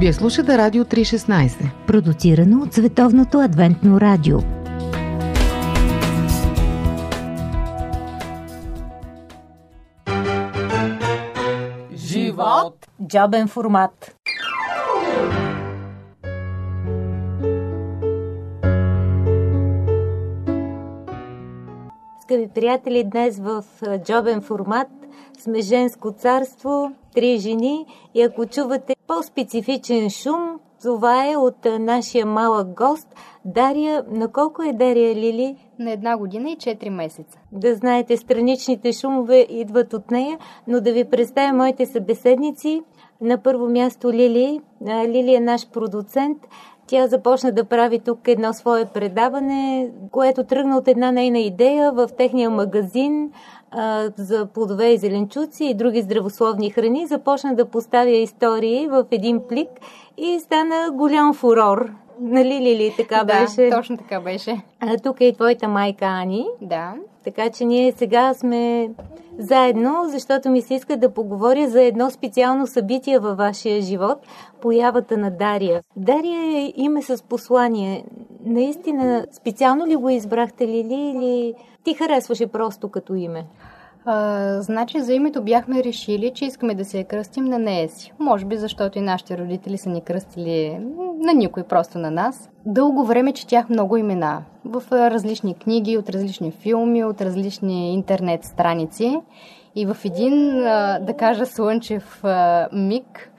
Вие слушате Радио 316. Продуцирано от Световното адвентно радио. Живот! Джобен формат. Скъпи приятели, днес в джобен формат сме женско царство, три жени и ако чувате по-специфичен шум, това е от нашия малък гост Дария. На колко е Дария Лили? На една година и 4 месеца. Да знаете, страничните шумове идват от нея, но да ви представя моите събеседници. На първо място Лили. Лили е наш продуцент. Тя започна да прави тук едно свое предаване, което тръгна от една нейна идея в техния магазин а, за плодове и зеленчуци и други здравословни храни. Започна да поставя истории в един плик и стана голям фурор. Нали, Лили, така да, беше? точно така беше. А, тук е и твоята майка Ани. Да. Така че ние сега сме заедно, защото ми се иска да поговоря за едно специално събитие във вашия живот появата на Дария. Дария е име с послание. Наистина, специално ли го избрахте ли или ти харесваше просто като име? А, значи за името бяхме решили, че искаме да се я кръстим на нея си. Може би защото и нашите родители са ни кръстили на никой, просто на нас. Дълго време четях много имена в различни книги, от различни филми, от различни интернет страници. И в един, да кажа, слънчев миг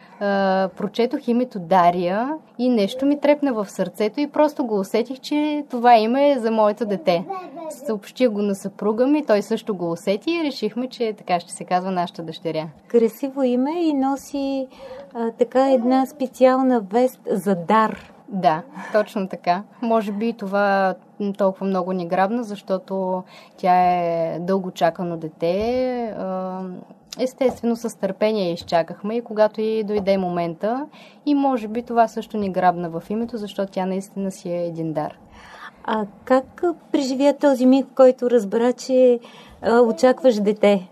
прочетох името Дария и нещо ми трепна в сърцето и просто го усетих, че това име е за моето дете. Съобщих го на съпруга ми, той също го усети и решихме, че така ще се казва нашата дъщеря. Красиво име и носи а, така една специална вест за дар. Да, точно така. Може би това толкова много ни грабна, защото тя е дълго чакано дете. Естествено, с търпение изчакахме и когато и дойде момента и може би това също ни грабна в името, защото тя наистина си е един дар. А как преживя този миг, който разбра, че а, очакваш дете?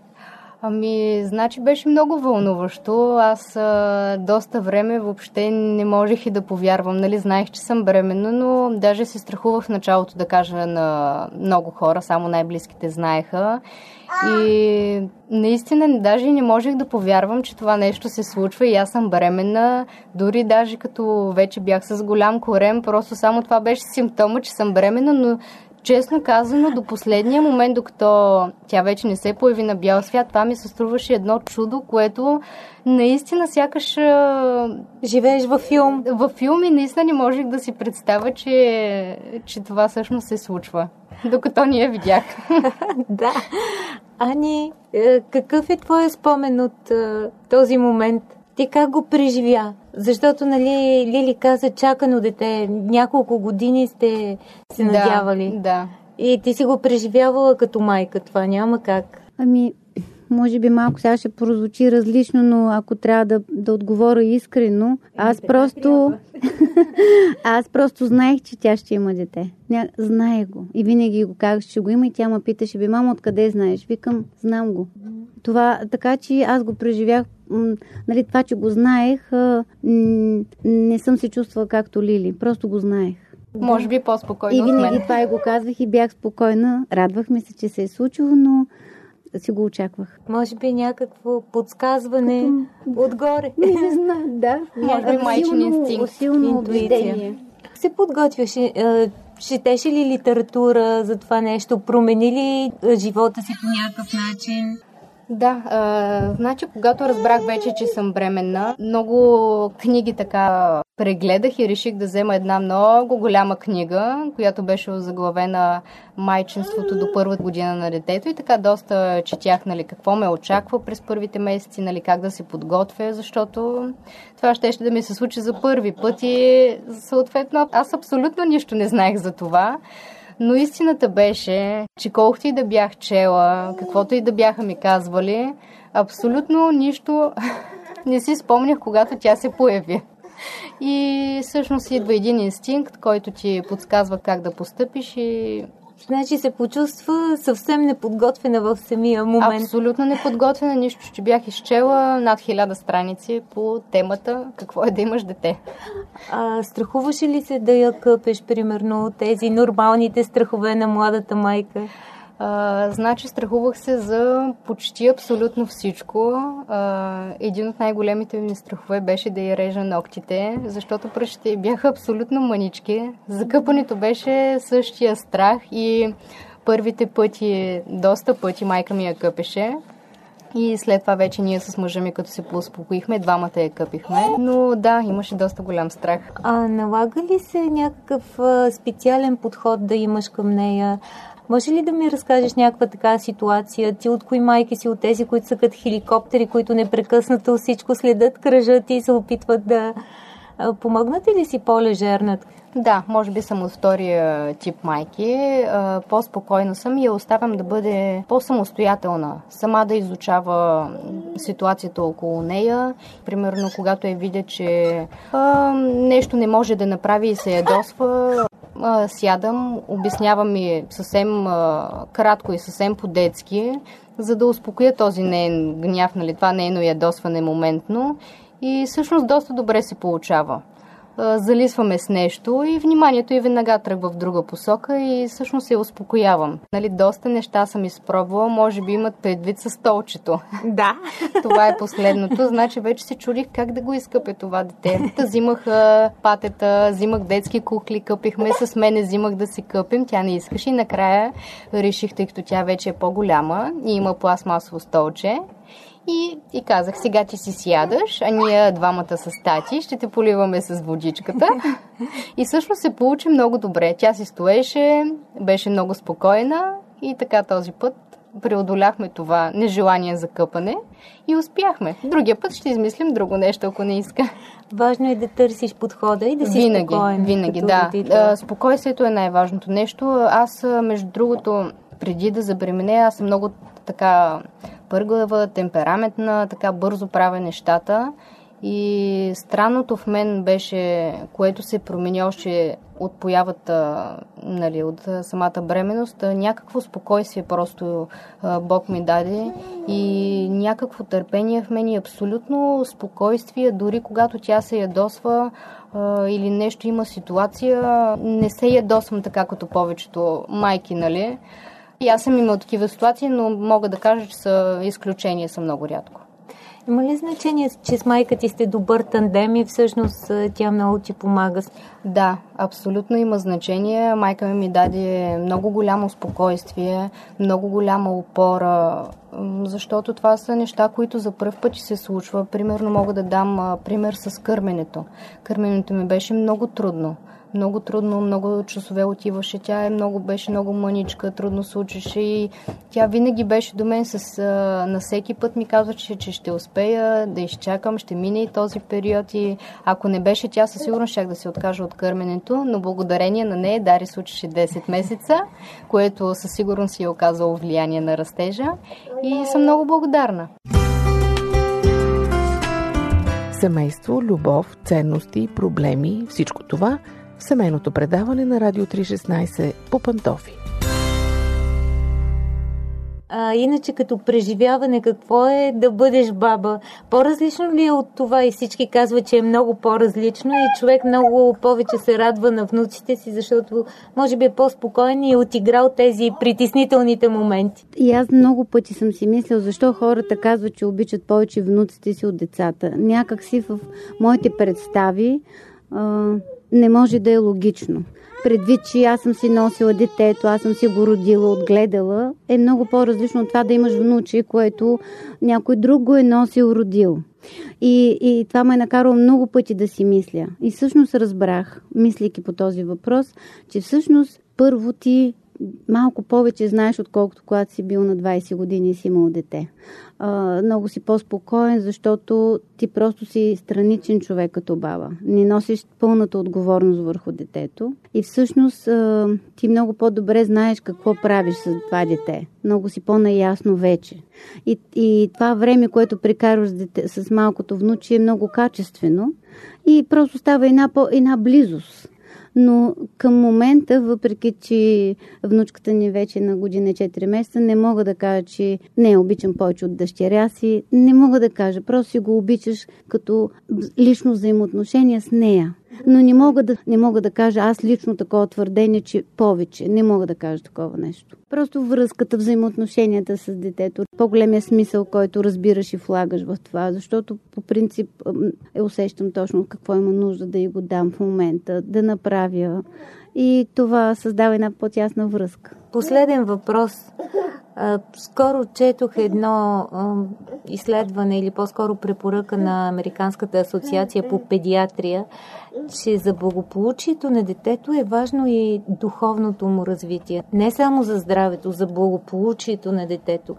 Ами, значи беше много вълнуващо. Аз а, доста време въобще не можех и да повярвам. Нали, знаех, че съм бременна, но даже се страхувах в началото да кажа на много хора, само най-близките знаеха. И наистина даже не можех да повярвам, че това нещо се случва и аз съм бременна. Дори даже като вече бях с голям корем, просто само това беше симптома, че съм бременна, но честно казано, до последния момент, докато тя вече не се появи на бял свят, това ми се струваше едно чудо, което наистина сякаш... Живееш във филм. Във филм и наистина не можех да си представя, че, че това всъщност се случва, докато ни я видях. да. Ани, е, какъв е твоя спомен от е, този момент? Ти как го преживя? Защото, нали, Лили каза, чакано дете, няколко години сте се надявали. Да, да. И ти си го преживявала като майка, това няма как. Ами, може би малко сега ще прозвучи различно, но ако трябва да, да отговоря искрено, аз просто... аз просто знаех, че тя ще има дете. Ня... Знаех го. И винаги го казах, че го има и тя ме питаше, би, мамо, откъде знаеш? Викам, знам го. Това, така че аз го преживях, нали, това, че го знаех, не съм се чувствала както Лили. Просто го знаех. Може би по-спокойно И винаги това и го казвах и бях спокойна. Радвахме се, че се е случило, но си го очаквах. Може би някакво подсказване Като... отгоре. Не, не знам, да. Може би майчин инстинкт. Силно интуиция. Се подготвяше, четеше ли литература за това нещо? Промени ли живота си по някакъв начин? Да, а, значи когато разбрах вече, че съм бременна, много книги така прегледах и реших да взема една много голяма книга, която беше озаглавена майчинството до първа година на детето и така доста четях нали, какво ме очаква през първите месеци, нали, как да се подготвя, защото това ще, ще да ми се случи за първи път и съответно аз абсолютно нищо не знаех за това. Но истината беше, че колкото и да бях чела, каквото и да бяха ми казвали, абсолютно нищо не си спомнях, когато тя се появи. И всъщност идва един инстинкт, който ти подсказва как да постъпиш и Значи се почувства съвсем неподготвена в самия момент. Абсолютно неподготвена, нищо, че бях изчела над хиляда страници по темата какво е да имаш дете. А, страхуваше ли се да я къпеш, примерно, тези нормалните страхове на младата майка? А, значи страхувах се за почти абсолютно всичко. А, един от най-големите ми страхове беше да я режа ногтите, защото пръщите бяха абсолютно манички. Закъпането беше същия страх и първите пъти, доста пъти майка ми я къпеше. И след това вече ние с мъжа ми, като се поуспокоихме, двамата я къпихме. Но да, имаше доста голям страх. А налага ли се някакъв специален подход да имаш към нея? Може ли да ми разкажеш някаква така ситуация? Ти от кои майки си? От тези, които са като хеликоптери, които непрекъснато всичко следят, кръжат и се опитват да... Помогнате ли си по-лежернат? Да, може би съм от втория тип майки. По-спокойна съм и я оставям да бъде по-самостоятелна. Сама да изучава ситуацията около нея. Примерно, когато я видя, че а, нещо не може да направи и се ядосва, сядам, обяснявам ми съвсем кратко и съвсем по-детски, за да успокоя този нейн гняв, нали, това нейно ядосване моментно. И всъщност доста добре се получава залисваме с нещо и вниманието и веднага тръгва в друга посока и всъщност се успокоявам. Нали, доста неща съм изпробвала, може би имат предвид с столчето. Да. това е последното. Значи вече се чудих как да го изкъпя това дете. Та взимах патета, взимах детски кукли, къпихме с мене, взимах да си къпим. Тя не искаше и накрая реших, тъй като тя вече е по-голяма и има пластмасово столче, и, и казах, сега ти си сядаш, а ние двамата с тати ще те поливаме с водичката. И всъщност се получи много добре. Тя си стоеше, беше много спокойна и така този път преодоляхме това нежелание за къпане и успяхме. Другия път ще измислим друго нещо, ако не иска. Важно е да търсиш подхода и да си винаги, спокоен. Винаги, да. Спокойствието е най-важното нещо. Аз, между другото, преди да забременея, аз съм много така пърглава, темпераментна, така бързо правя нещата. И странното в мен беше, което се промени още от появата, нали, от самата бременност, някакво спокойствие просто Бог ми даде и някакво търпение в мен и абсолютно спокойствие, дори когато тя се ядосва или нещо има ситуация, не се ядосвам така като повечето майки, нали? И аз съм имал такива ситуации, но мога да кажа, че са изключения са много рядко. Има ли значение, че с майка ти сте добър тандем и всъщност тя много ти помага? Да, абсолютно има значение. Майка ми ми даде много голямо спокойствие, много голяма опора, защото това са неща, които за първ път се случва. Примерно мога да дам пример с кърменето. Кърменето ми беше много трудно много трудно, много часове отиваше. Тя е много, беше много мъничка, трудно се учеше и тя винаги беше до мен с, а, на всеки път ми казваше, че ще успея да изчакам, ще мине и този период и ако не беше тя, със сигурност щях да се откажа от кърменето, но благодарение на нея Дари случеше 10 месеца, което със сигурност си е оказало влияние на растежа и съм много благодарна. Семейство, любов, ценности, проблеми, всичко това – в семейното предаване на Радио 316 по Пантофи. А, иначе като преживяване, какво е да бъдеш баба? По-различно ли е от това и всички казват, че е много по-различно и човек много повече се радва на внуците си, защото може би е по-спокоен и е отиграл тези притеснителните моменти. И аз много пъти съм си мислил, защо хората казват, че обичат повече внуците си от децата. Някак си в моите представи а, не може да е логично. Предвид, че аз съм си носила детето, аз съм си го родила, отгледала, е много по-различно от това да имаш внуче, което някой друг го е носил, родил. И, и това ме е накарало много пъти да си мисля. И всъщност разбрах, мислики по този въпрос, че всъщност първо ти малко повече знаеш, отколкото когато си бил на 20 години и си имал дете. А, много си по-спокоен, защото ти просто си страничен човек като баба. Не носиш пълната отговорност върху детето. И всъщност а, ти много по-добре знаеш какво правиш с това дете. Много си по-наясно вече. И, и това време, което прекарваш с, дете, с малкото внуче е много качествено. И просто става една, по, една близост Но към момента, въпреки че внучката ни вече е на година 4 месеца, не мога да кажа, че не обичам повече от дъщеря си. Не мога да кажа. Просто си го обичаш като лично взаимоотношение с нея. Но не мога, да, не мога да кажа аз лично такова твърдение, че повече. Не мога да кажа такова нещо. Просто връзката, взаимоотношенията с детето, по-големия смисъл, който разбираш и влагаш в това, защото по принцип е усещам точно какво има нужда да и го дам в момента, да направя. И това създава една по-тясна връзка. Последен въпрос. Скоро четох едно изследване или по-скоро препоръка на Американската асоциация по педиатрия, че за благополучието на детето е важно и духовното му развитие. Не само за здравето, за благополучието на детето.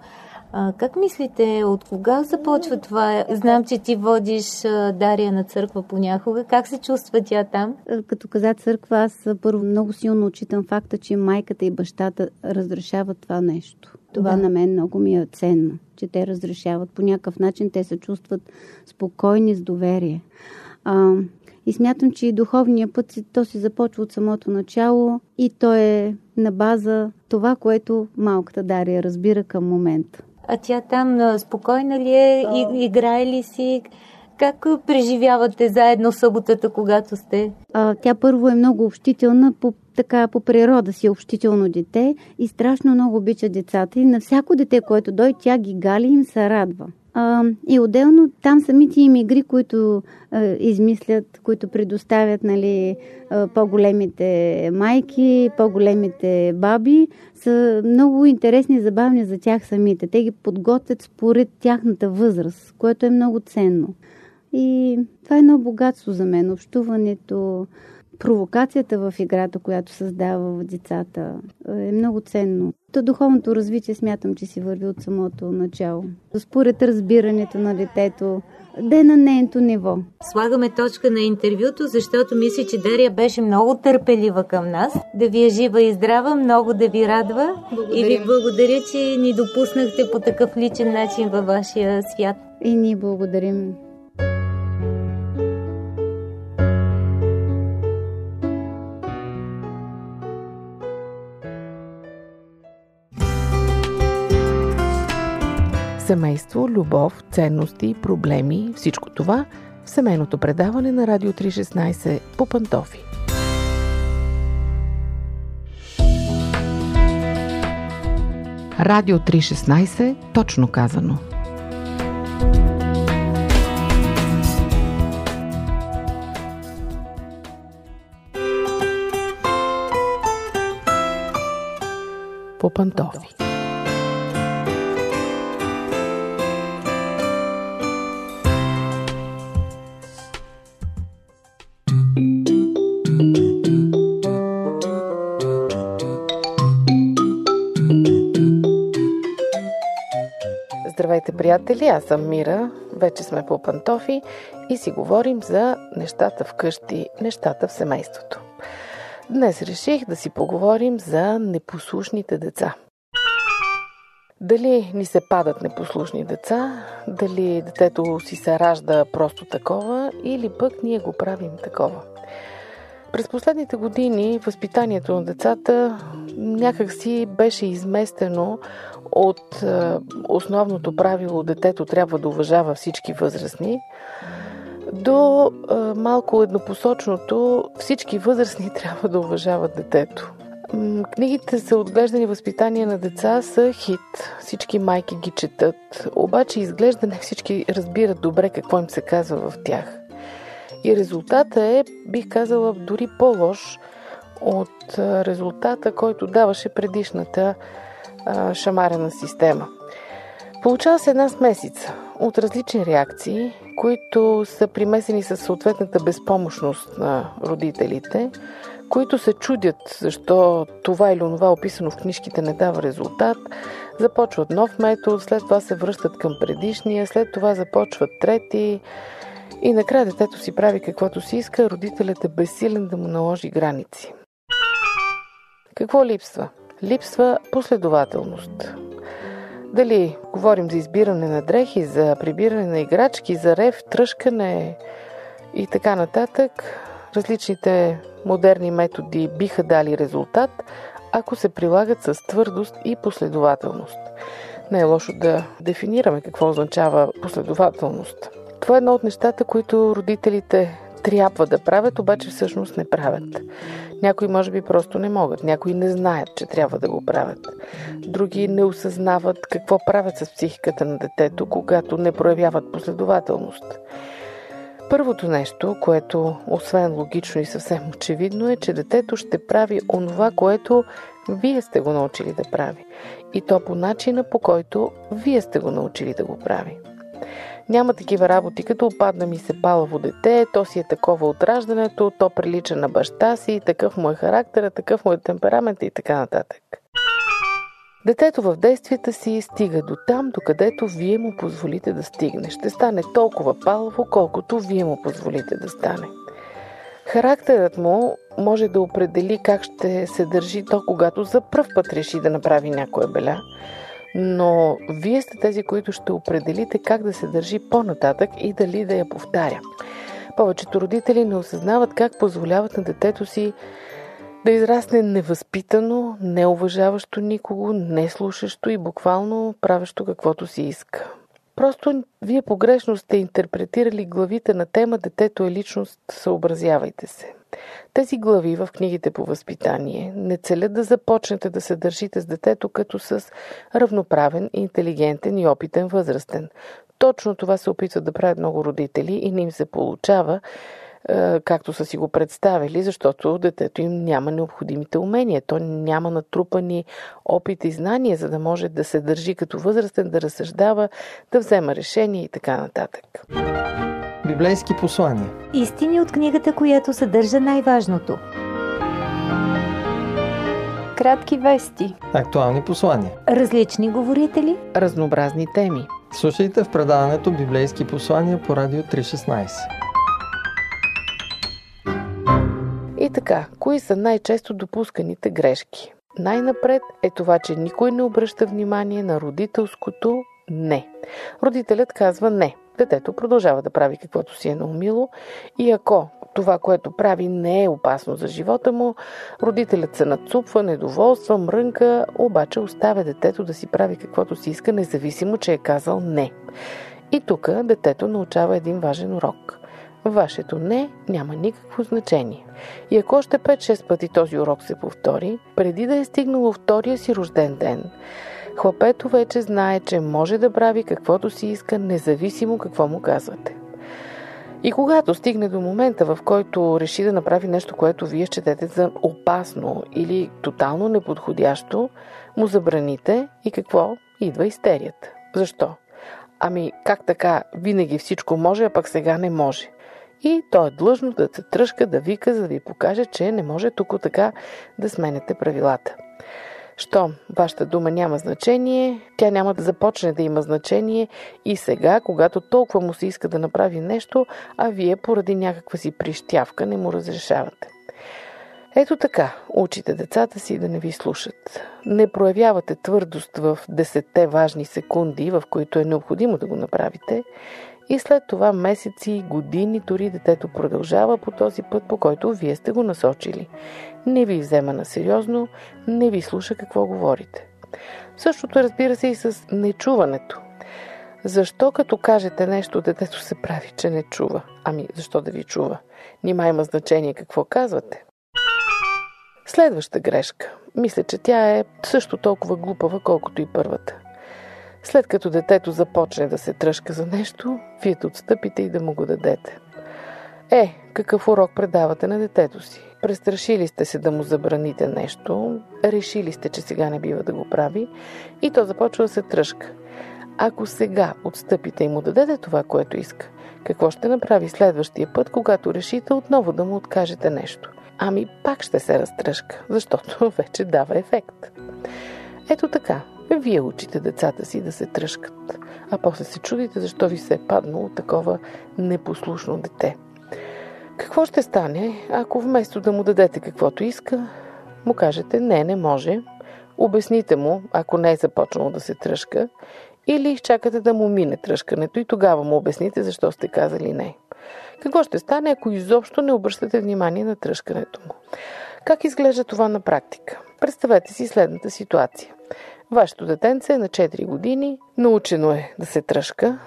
А, как мислите, от кога започва това? Знам, че ти водиш Дария на църква понякога. Как се чувства тя там? Като каза църква, аз първо много силно отчитам факта, че майката и бащата разрешават това нещо. Това да. на мен много ми е ценно, че те разрешават. По някакъв начин те се чувстват спокойни, с доверие. А, и смятам, че и духовния път то си започва от самото начало и то е на база това, което малката Дария разбира към момента. А тя там спокойна ли е? И, играе ли си? Как преживявате заедно съботата, когато сте? А, тя първо е много общителна, по, така по природа си е общително дете и страшно много обича децата. И на всяко дете, което дойде, тя ги гали и им се радва. А, и отделно там самите им игри, които а, измислят, които предоставят нали, а, по-големите майки, по-големите баби, са много интересни и забавни за тях самите. Те ги подготвят според тяхната възраст, което е много ценно. И това е едно богатство за мен. Общуването, провокацията в играта, която създава в децата, е много ценно. То духовното развитие смятам, че си върви от самото начало. Според разбирането на детето, да е на нейното ниво. Слагаме точка на интервюто, защото мисля, че Дария беше много търпелива към нас. Да ви е жива и здрава, много да ви радва. Благодарим. И ви благодаря, че ни допуснахте по такъв личен начин във вашия свят. И ние благодарим. Семейство, любов, ценности, проблеми, всичко това в семейното предаване на Радио 316 по Пантофи. Радио 316, точно казано. По Пантофи. Здравейте, приятели! Аз съм Мира. Вече сме по пантофи и си говорим за нещата вкъщи, нещата в семейството. Днес реших да си поговорим за непослушните деца. Дали ни се падат непослушни деца, дали детето си се ражда просто такова или пък ние го правим такова. През последните години възпитанието на децата някак си беше изместено от е, основното правило детето трябва да уважава всички възрастни до е, малко еднопосочното всички възрастни трябва да уважават детето. Книгите за отглеждане и възпитание на деца са хит. Всички майки ги четат, обаче изглежда не всички разбират добре какво им се казва в тях. И резултата е, бих казала, дори по-лош от резултата, който даваше предишната шамарена система. Получава се една смесица от различни реакции, които са примесени с съответната безпомощност на родителите, които се чудят защо това или онова описано в книжките не дава резултат, започват нов метод, след това се връщат към предишния, след това започват трети и накрая детето си прави каквото си иска, родителят е безсилен да му наложи граници. Какво липсва? Липсва последователност. Дали говорим за избиране на дрехи, за прибиране на играчки, за рев, тръжкане и така нататък, различните модерни методи биха дали резултат, ако се прилагат с твърдост и последователност. Не е лошо да дефинираме какво означава последователност. Това е едно от нещата, които родителите трябва да правят, обаче всъщност не правят. Някои може би просто не могат, някои не знаят, че трябва да го правят. Други не осъзнават какво правят с психиката на детето, когато не проявяват последователност. Първото нещо, което освен логично и съвсем очевидно е, че детето ще прави онова, което вие сте го научили да прави. И то по начина, по който вие сте го научили да го прави. Няма такива работи, като опадна ми се палаво дете, то си е такова от раждането, то прилича на баща си, такъв му е характер, такъв му е темперамент и така нататък. Детето в действията си стига до там, докъдето вие му позволите да стигне. Ще стане толкова палаво, колкото вие му позволите да стане. Характерът му може да определи как ще се държи то, когато за пръв път реши да направи някоя беля, но вие сте тези, които ще определите как да се държи по-нататък и дали да я повтаря. Повечето родители не осъзнават как позволяват на детето си да израсне невъзпитано, неуважаващо никого, не слушащо и буквално правещо каквото си иска. Просто вие погрешно сте интерпретирали главите на тема Детето е личност, съобразявайте се. Тези глави в книгите по възпитание не целят да започнете да се държите с детето като с равноправен, интелигентен и опитен възрастен. Точно това се опитват да правят много родители и не им се получава, както са си го представили, защото детето им няма необходимите умения. То няма натрупани опит и знания, за да може да се държи като възрастен, да разсъждава, да взема решения и така нататък. Библейски послания. Истини от книгата, която съдържа най-важното. Кратки вести. Актуални послания. Различни говорители. Разнообразни теми. Слушайте в предаването Библейски послания по Радио 316. Така, кои са най-често допусканите грешки? Най-напред е това, че никой не обръща внимание на родителското не. Родителят казва не. Детето продължава да прави каквото си е наумило и ако това, което прави, не е опасно за живота му, родителят се нацупва, недоволства, мрънка, обаче оставя детето да си прави каквото си иска, независимо, че е казал не. И тук детето научава един важен урок. Вашето не няма никакво значение. И ако още 5-6 пъти този урок се повтори, преди да е стигнало втория си рожден ден, Хлапето вече знае, че може да прави каквото си иска, независимо какво му казвате. И когато стигне до момента, в който реши да направи нещо, което вие счетете за опасно или тотално неподходящо, му забраните и какво? Идва истерията. Защо? Ами как така винаги всичко може, а пък сега не може? И то е длъжно да се тръжка, да вика, за да ви покаже, че не може тук така да сменете правилата. Щом вашата дума няма значение, тя няма да започне да има значение и сега, когато толкова му се иска да направи нещо, а вие поради някаква си прищявка не му разрешавате. Ето така, учите децата си да не ви слушат. Не проявявате твърдост в десетте важни секунди, в които е необходимо да го направите, и след това месеци, години, дори детето продължава по този път, по който вие сте го насочили не ви взема на сериозно, не ви слуша какво говорите. Същото разбира се и с нечуването. Защо като кажете нещо, детето се прави, че не чува? Ами, защо да ви чува? Нима има значение какво казвате. Следваща грешка. Мисля, че тя е също толкова глупава, колкото и първата. След като детето започне да се тръжка за нещо, вие да отстъпите и да му го дадете. Е, какъв урок предавате на детето си? Престрашили сте се да му забраните нещо, решили сте, че сега не бива да го прави и то започва да се тръжка. Ако сега отстъпите и му дадете това, което иска, какво ще направи следващия път, когато решите отново да му откажете нещо? Ами пак ще се разтръжка, защото вече дава ефект. Ето така, вие учите децата си да се тръжкат, а после се чудите защо ви се е паднало такова непослушно дете – какво ще стане, ако вместо да му дадете каквото иска, му кажете не, не може, обясните му, ако не е започнало да се тръжка, или изчакате да му мине тръжкането и тогава му обясните защо сте казали не. Какво ще стане, ако изобщо не обръщате внимание на тръжкането му? Как изглежда това на практика? Представете си следната ситуация. Вашето детенце е на 4 години, научено е да се тръжка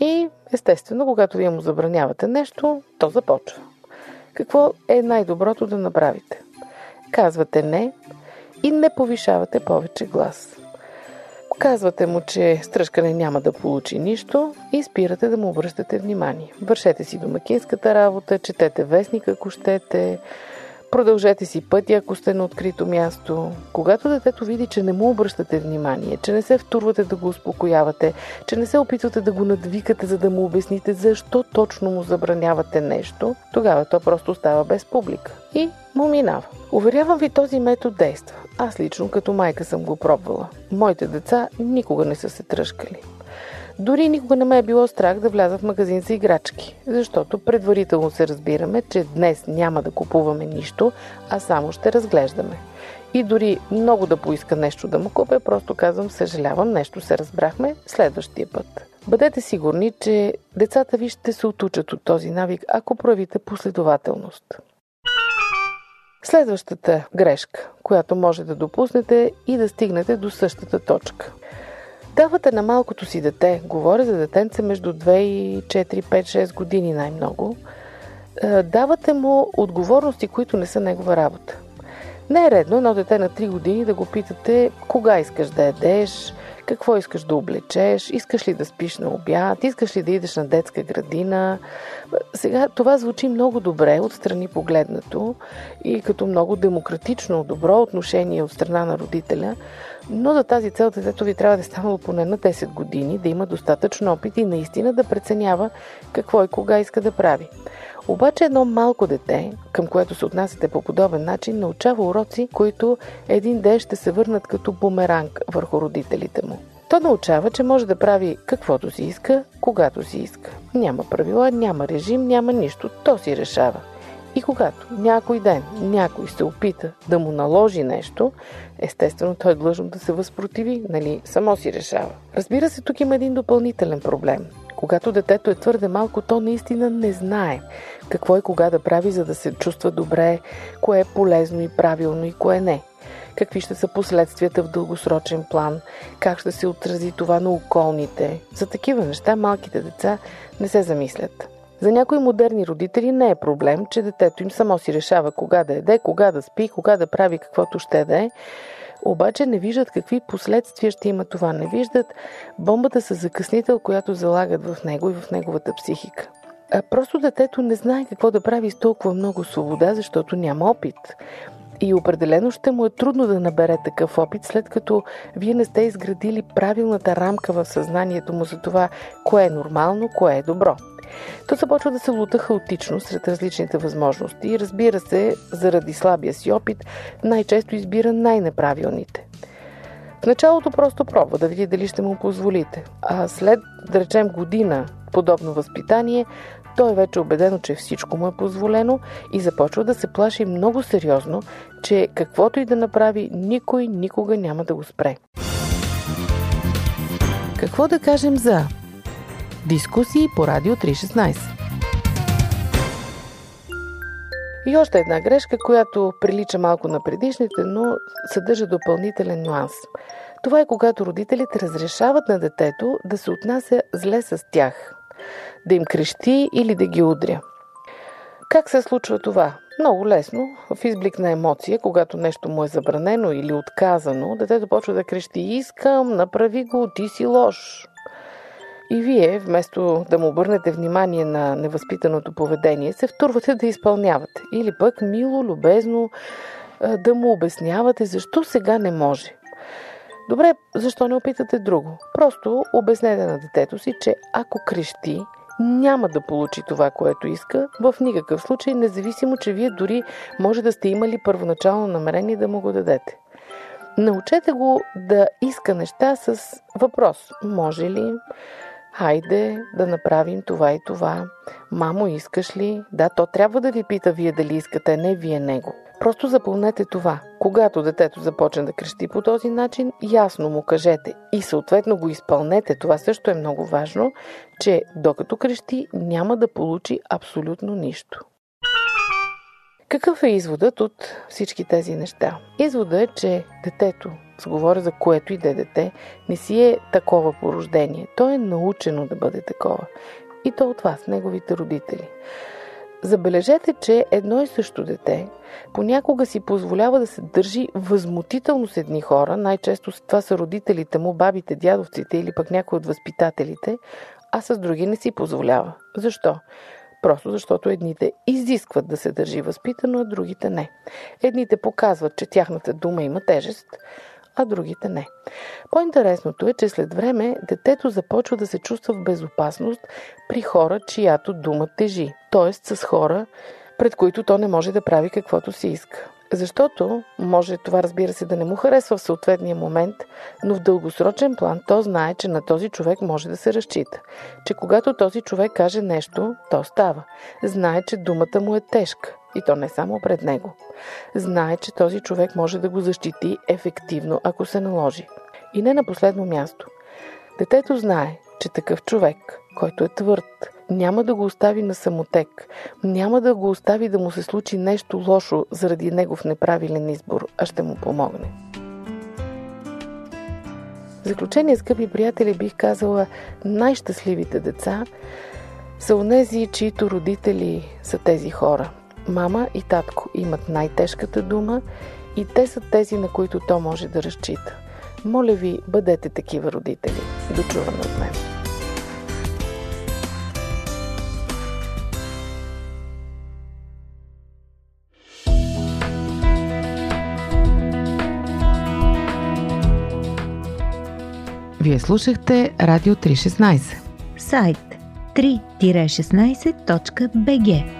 и естествено, когато вие му забранявате нещо, то започва. Какво е най-доброто да направите? Казвате не и не повишавате повече глас. Казвате му, че стръжкане няма да получи нищо и спирате да му обръщате внимание. Вършете си домакинската работа, четете вестник, ако щете, Продължете си пътя, ако сте на открито място. Когато детето види, че не му обръщате внимание, че не се втурвате да го успокоявате, че не се опитвате да го надвикате, за да му обясните защо точно му забранявате нещо, тогава то просто става без публика и му минава. Уверявам ви, този метод действа. Аз лично като майка съм го пробвала. Моите деца никога не са се тръжкали. Дори никога не ме е било страх да вляза в магазин за играчки, защото предварително се разбираме, че днес няма да купуваме нищо, а само ще разглеждаме. И дори много да поиска нещо да му купя, просто казвам съжалявам, нещо се разбрахме следващия път. Бъдете сигурни, че децата ви ще се отучат от този навик, ако проявите последователност. Следващата грешка, която може да допуснете и да стигнете до същата точка. Давате на малкото си дете, говоря за детенце между 2 и 4, 5, 6 години най-много, е, давате му отговорности, които не са негова работа. Не е редно едно дете на 3 години да го питате кога искаш да едеш, какво искаш да облечеш, искаш ли да спиш на обяд, искаш ли да идеш на детска градина. Сега това звучи много добре отстрани погледнато и като много демократично, добро отношение от страна на родителя, но за тази цел детето ви трябва да е станало поне на 10 години, да има достатъчно опит и наистина да преценява какво и кога иска да прави. Обаче едно малко дете, към което се отнасяте по подобен начин, научава уроци, които един ден ще се върнат като бумеранг върху родителите му. То научава, че може да прави каквото си иска, когато си иска. Няма правила, няма режим, няма нищо. То си решава. И когато някой ден някой се опита да му наложи нещо, естествено той е длъжен да се възпротиви, нали, само си решава. Разбира се, тук има един допълнителен проблем. Когато детето е твърде малко, то наистина не знае какво и кога да прави, за да се чувства добре, кое е полезно и правилно и кое не. Какви ще са последствията в дългосрочен план, как ще се отрази това на околните. За такива неща малките деца не се замислят. За някои модерни родители не е проблем, че детето им само си решава кога да еде, кога да спи, кога да прави каквото ще да е, обаче не виждат какви последствия ще има това. Не виждат бомбата с закъснител, която залагат в него и в неговата психика. А просто детето не знае какво да прави с толкова много свобода, защото няма опит. И определено ще му е трудно да набере такъв опит, след като вие не сте изградили правилната рамка в съзнанието му за това, кое е нормално, кое е добро. То започва да се лута хаотично сред различните възможности и разбира се, заради слабия си опит, най-често избира най-неправилните. В началото просто пробва да види дали ще му позволите, а след, да речем, година подобно възпитание, той е вече убедено, че всичко му е позволено и започва да се плаши много сериозно, че каквото и да направи, никой никога няма да го спре. Какво да кажем за Дискусии по Радио 316. И още една грешка, която прилича малко на предишните, но съдържа допълнителен нюанс. Това е когато родителите разрешават на детето да се отнася зле с тях, да им крещи или да ги удря. Как се случва това? Много лесно. В изблик на емоция, когато нещо му е забранено или отказано, детето почва да крещи «Искам, направи го, ти си лош». И вие, вместо да му обърнете внимание на невъзпитаното поведение, се втурвате да изпълнявате. Или пък мило, любезно да му обяснявате защо сега не може. Добре, защо не опитате друго? Просто обяснете на детето си, че ако крещи, няма да получи това, което иска, в никакъв случай, независимо, че вие дори може да сте имали първоначално намерение да му го дадете. Научете го да иска неща с въпрос. Може ли? Хайде да направим това и това. Мамо, искаш ли? Да, то трябва да ви пита вие дали искате, не вие него. Просто запомнете това. Когато детето започне да крещи по този начин, ясно му кажете и съответно го изпълнете. Това също е много важно, че докато крещи няма да получи абсолютно нищо. Какъв е изводът от всички тези неща? Изводът е, че детето, говоря за което и да е дете, не си е такова по рождение. То е научено да бъде такова. И то от вас, неговите родители. Забележете, че едно и също дете понякога си позволява да се държи възмутително с едни хора, най-често това са родителите му, бабите, дядовците или пък някои от възпитателите, а с други не си позволява. Защо? Просто защото едните изискват да се държи възпитано, а другите не. Едните показват, че тяхната дума има тежест, а другите не. По-интересното е, че след време детето започва да се чувства в безопасност при хора, чиято дума тежи, т.е. с хора, пред които то не може да прави каквото си иска. Защото може това, разбира се, да не му харесва в съответния момент, но в дългосрочен план то знае, че на този човек може да се разчита. Че когато този човек каже нещо, то става. Знае, че думата му е тежка. И то не само пред него. Знае, че този човек може да го защити ефективно, ако се наложи. И не на последно място. Детето знае, че такъв човек, който е твърд, няма да го остави на самотек, няма да го остави да му се случи нещо лошо заради негов неправилен избор, а ще му помогне. В заключение, скъпи приятели, бих казала, най-щастливите деца са онези, чието родители са тези хора. Мама и татко имат най-тежката дума и те са тези, на които то може да разчита. Моля ви, бъдете такива родители. Дочуване от мен. Вие слушахте Радио 316. Сайт 3-16.bg